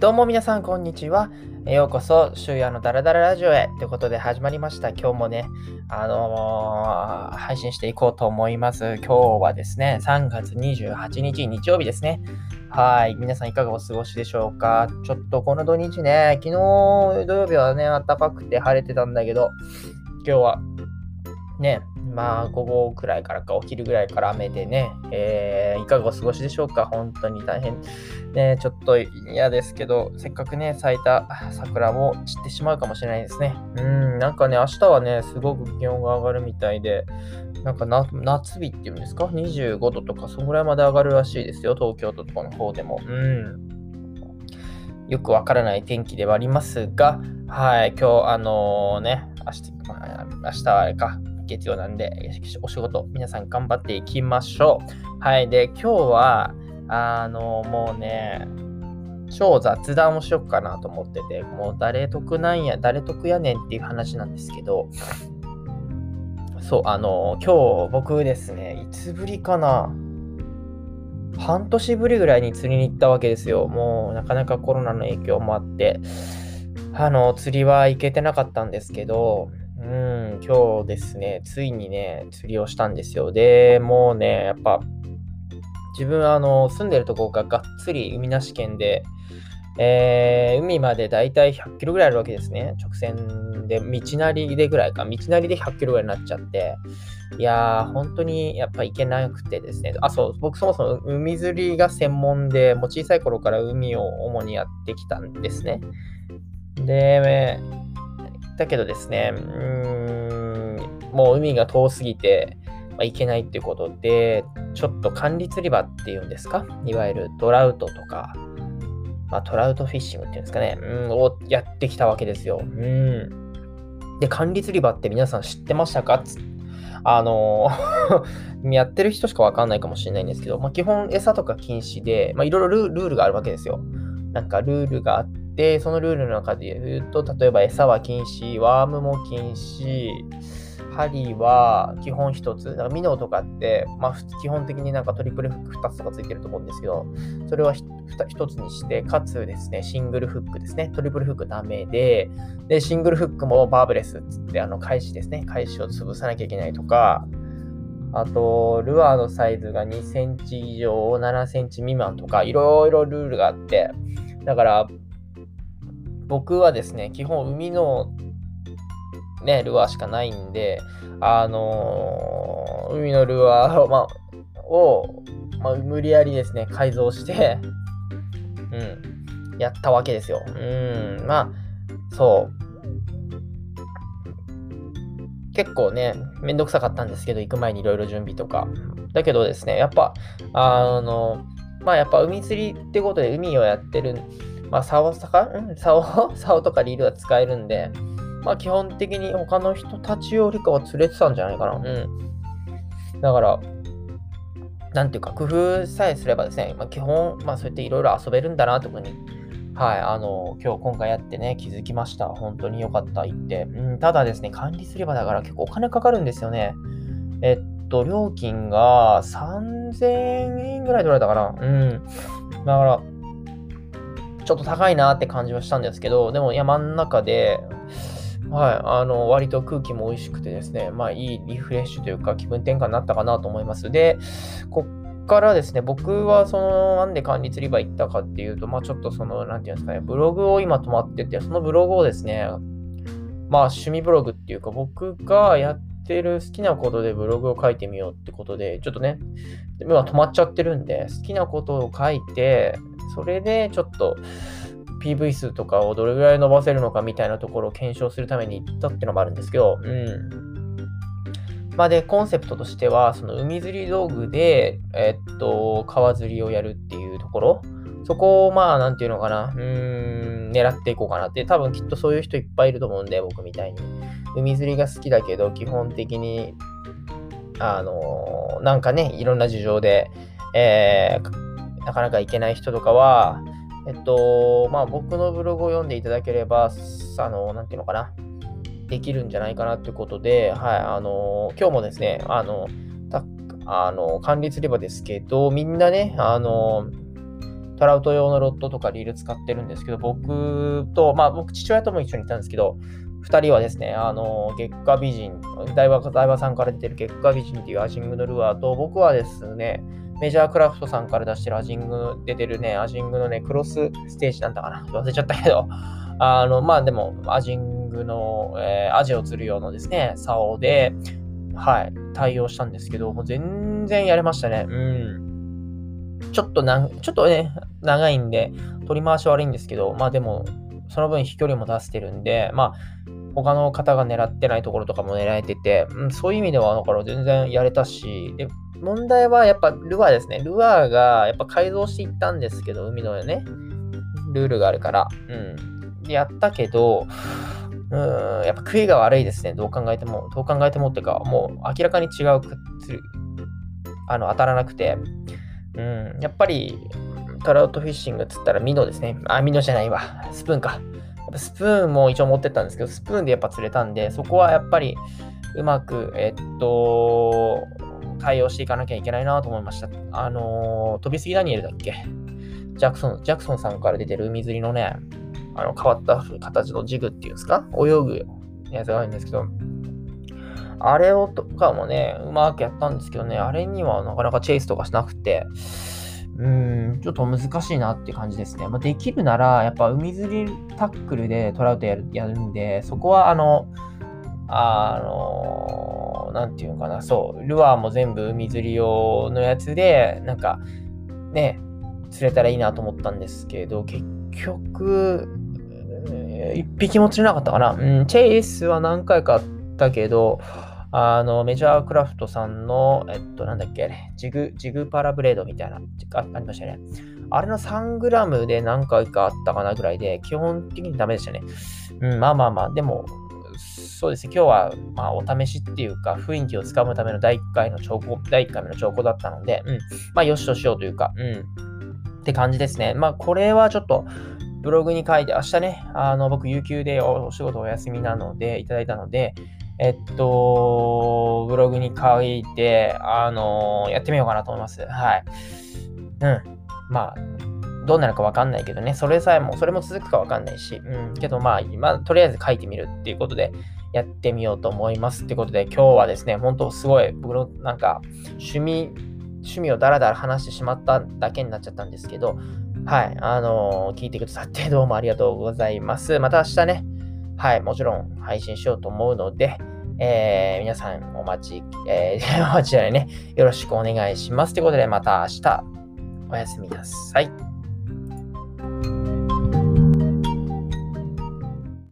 どうも皆さん、こんにちは。ようこそ、週夜のダラダララジオへということで始まりました。今日もね、あのー、配信していこうと思います。今日はですね、3月28日日曜日ですね。はい。皆さんいかがお過ごしでしょうか？ちょっとこの土日ね、昨日土曜日はね、暖かくて晴れてたんだけど、今日はね、まあ、午後くらいからか、お昼ぐらいから雨でね、えー、いかがお過ごしでしょうか？本当に大変、ね、ちょっと嫌ですけど、せっかくね、咲いた桜も散ってしまうかもしれないですね。うん、なんかね、明日はね、すごく気温が上がるみたいで、なんか夏日っていうんですか ?25 度とか、そのぐらいまで上がるらしいですよ、東京都とかの方でも。うん。よくわからない天気ではありますが、はい、今日、あのー、ね、明日、明日あれか、月曜なんで、お仕事、皆さん頑張っていきましょう。はい。で、今日は、あの、もうね、超雑談をしよっかなと思ってて、もう誰得なんや、誰得やねんっていう話なんですけど、そう、あの、今日僕ですね、いつぶりかな半年ぶりぐらいに釣りに行ったわけですよ。もうなかなかコロナの影響もあって、あの、釣りは行けてなかったんですけど、うん、今日ですね、ついにね、釣りをしたんですよ。で、もうね、やっぱ、自分、あの、住んでるとこががっつり海なし県で、えー、海までだいたい100キロぐらいあるわけですね。直線で、道なりでぐらいか、道なりで100キロぐらいになっちゃって、いやー、本当にやっぱ行けなくてですね。あ、そう、僕そもそも海釣りが専門で、もう小さい頃から海を主にやってきたんですね。で、だけどですね、うーん、もう海が遠すぎて、まあ、行けないっていうことで、ちょっと管理釣り場っていうんですか？いわゆるトラウトとか、まあ、トラウトフィッシングっていうんですかね、うん、をやってきたわけですよ。うん。で、管理釣り場って皆さん知ってましたか？あの やってる人しかわかんないかもしれないんですけど、まあ、基本餌とか禁止で、まあ、いろいろルールがあるわけですよ。なんかルールがあっで、そのルールの中で言うと、例えば餌は禁止、ワームも禁止、針は基本1つ。だからミノーとかって、まあ、基本的になんかトリプルフック2つとかついてると思うんですけど、それは 1, つにして、かつですね、シングルフックですね。トリプルフックダメで、で、シングルフックもバーブレスっつって、あの、返しですね。返しを潰さなきゃいけないとか、あと、ルアーのサイズが2センチ以上、7センチ未満とか、いろいろルールがあって、だから、僕はですね、基本海のね、ルアーしかないんで、あのー、海のルアーを、ま、を、まあ、無理やりですね、改造して、うん、やったわけですよ。うん、まあ、そう。結構ね、めんどくさかったんですけど、行く前にいろいろ準備とか。だけどですね、やっぱ、あの、まあやっぱ海釣りってことで海をやってるまあ、竿とか、うん、竿、竿とかリールが使えるんで、まあ、基本的に他の人たちよりかは釣れてたんじゃないかな。うん。だから、なんていうか、工夫さえすればですね、まあ、基本、まあ、そうやっていろいろ遊べるんだなとに、はい、あの、今日、今回やってね、気づきました。本当に良かった、行って。うん、ただですね、管理すればだから結構お金かかるんですよね。えっと、料金が3000円ぐらい取られたかな。うん。だから、ちょっと高いなって感じはしたんですけど、でも山の中で、はい、あの、割と空気も美味しくてですね、まあいいリフレッシュというか気分転換になったかなと思います。で、こっからですね、僕はその、なんで管理釣り場行ったかっていうと、まあちょっとその、なんていうんですかね、ブログを今止まってて、そのブログをですね、まあ趣味ブログっていうか、僕がやってる好きなことでブログを書いてみようってことで、ちょっとね、今止まっちゃってるんで、好きなことを書いて、それでちょっと PV 数とかをどれぐらい伸ばせるのかみたいなところを検証するために行ったっていうのもあるんですけど、うん。まあで、コンセプトとしては、その海釣り道具で、えっと、川釣りをやるっていうところ、そこをまあ、なんていうのかな、うーん、狙っていこうかなって、多分きっとそういう人いっぱいいると思うんで、僕みたいに。海釣りが好きだけど、基本的に、あのなんかね、いろんな事情で、えー、なかなか行けない人とかは、えっと、まあ僕のブログを読んでいただければ、あの、なんていうのかな、できるんじゃないかなということで、はい、あの、今日もですね、あの、たあの管理すればですけど、みんなね、あの、トラウト用のロッドとかリール使ってるんですけど、僕と、まあ僕、父親とも一緒に行ったんですけど、2人はですね、あの、月下美人、大和大和さんから出てる月下美人っていうアジングのルアーと、僕はですね、メジャークラフトさんから出してるアジング、出てるね、アジングのね、クロスステージなんだかな忘れちゃったけど、あの、まあでも、アジングの、えー、アジを釣る用のですね、竿で、はい、対応したんですけど、もう全然やれましたね。うん。ちょっとなちょっとね、長いんで、取り回し悪いんですけど、まあでも、その分飛距離も出してるんで、まあ、他の方が狙ってないところとかも狙えてて、うん、そういう意味では、だから全然やれたし、で、問題はやっぱルアーですね。ルアーがやっぱ改造していったんですけど、海のね、ルールがあるから。うん。で、やったけど、うん、やっぱ食いが悪いですね。どう考えても。どう考えてもっていうか、もう明らかに違うくっつあの、当たらなくて。うん、やっぱり、トラウトフィッシングっつったらミノですね。あ、ミノじゃないわ。スプーンか。スプーンも一応持ってったんですけど、スプーンでやっぱ釣れたんで、そこはやっぱりうまく、えっと、対応していかなきゃいけないなと思いました。あの飛びすぎダニエルだっけ？ジャクソン、ジャクソンさんから出てる海釣りのね、あの変わった形のジグっていうんですか？泳ぐやつがあるんですけど、あれをとかもね、うまくやったんですけどね、あれにはなかなかチェイスとかしなくて、うーん、ちょっと難しいなって感じですね。まあ、できるなら、やっぱ海釣りタックルでトラウトやるやるんで、そこはあの、あの、なんていうのかな、そう、ルアーも全部海釣り用のやつで、なんか、ね、釣れたらいいなと思ったんですけど、結局、一匹も釣れなかったかな。うん、チェイスは何回かあったけど、あの、メジャークラフトさんの、えっと、なんだっけ、ジグ、ジグパラブレードみたいな、あありましたね。あれの 3g で何回かあったかなぐらいで、基本的にダメでしたね。うん、まあまあまあ、でも、そうですね、今日は、まあ、お試しっていうか、雰囲気をつかむための第1回の兆候、第1回目の兆候だったので、うん、まあ、よしとしようというか、うん、って感じですね。まあ、これはちょっと、ブログに書いて、明日ね、あの、僕、有給でお仕事お休みなので、いただいたので、えっと、ブログに書いて、あのやってみようかなと思います。はい。うん。まあ、どうなるかわかんないけどね、それさえも、それも続くかわかんないし、うん。けどまあ、今、とりあえず書いてみるっていうことで、やってみようと思いますってことで、今日はですね、本当すごい、僕のなんか、趣味、趣味をダラダラ話してしまっただけになっちゃったんですけど、はい、あのー、聞いてくださってどうもありがとうございます。また明日ね、はい、もちろん配信しようと思うので、えー、皆さんお待ち、えー、お待ちじゃないね、よろしくお願いします。ということで、また明日、おやすみなさい。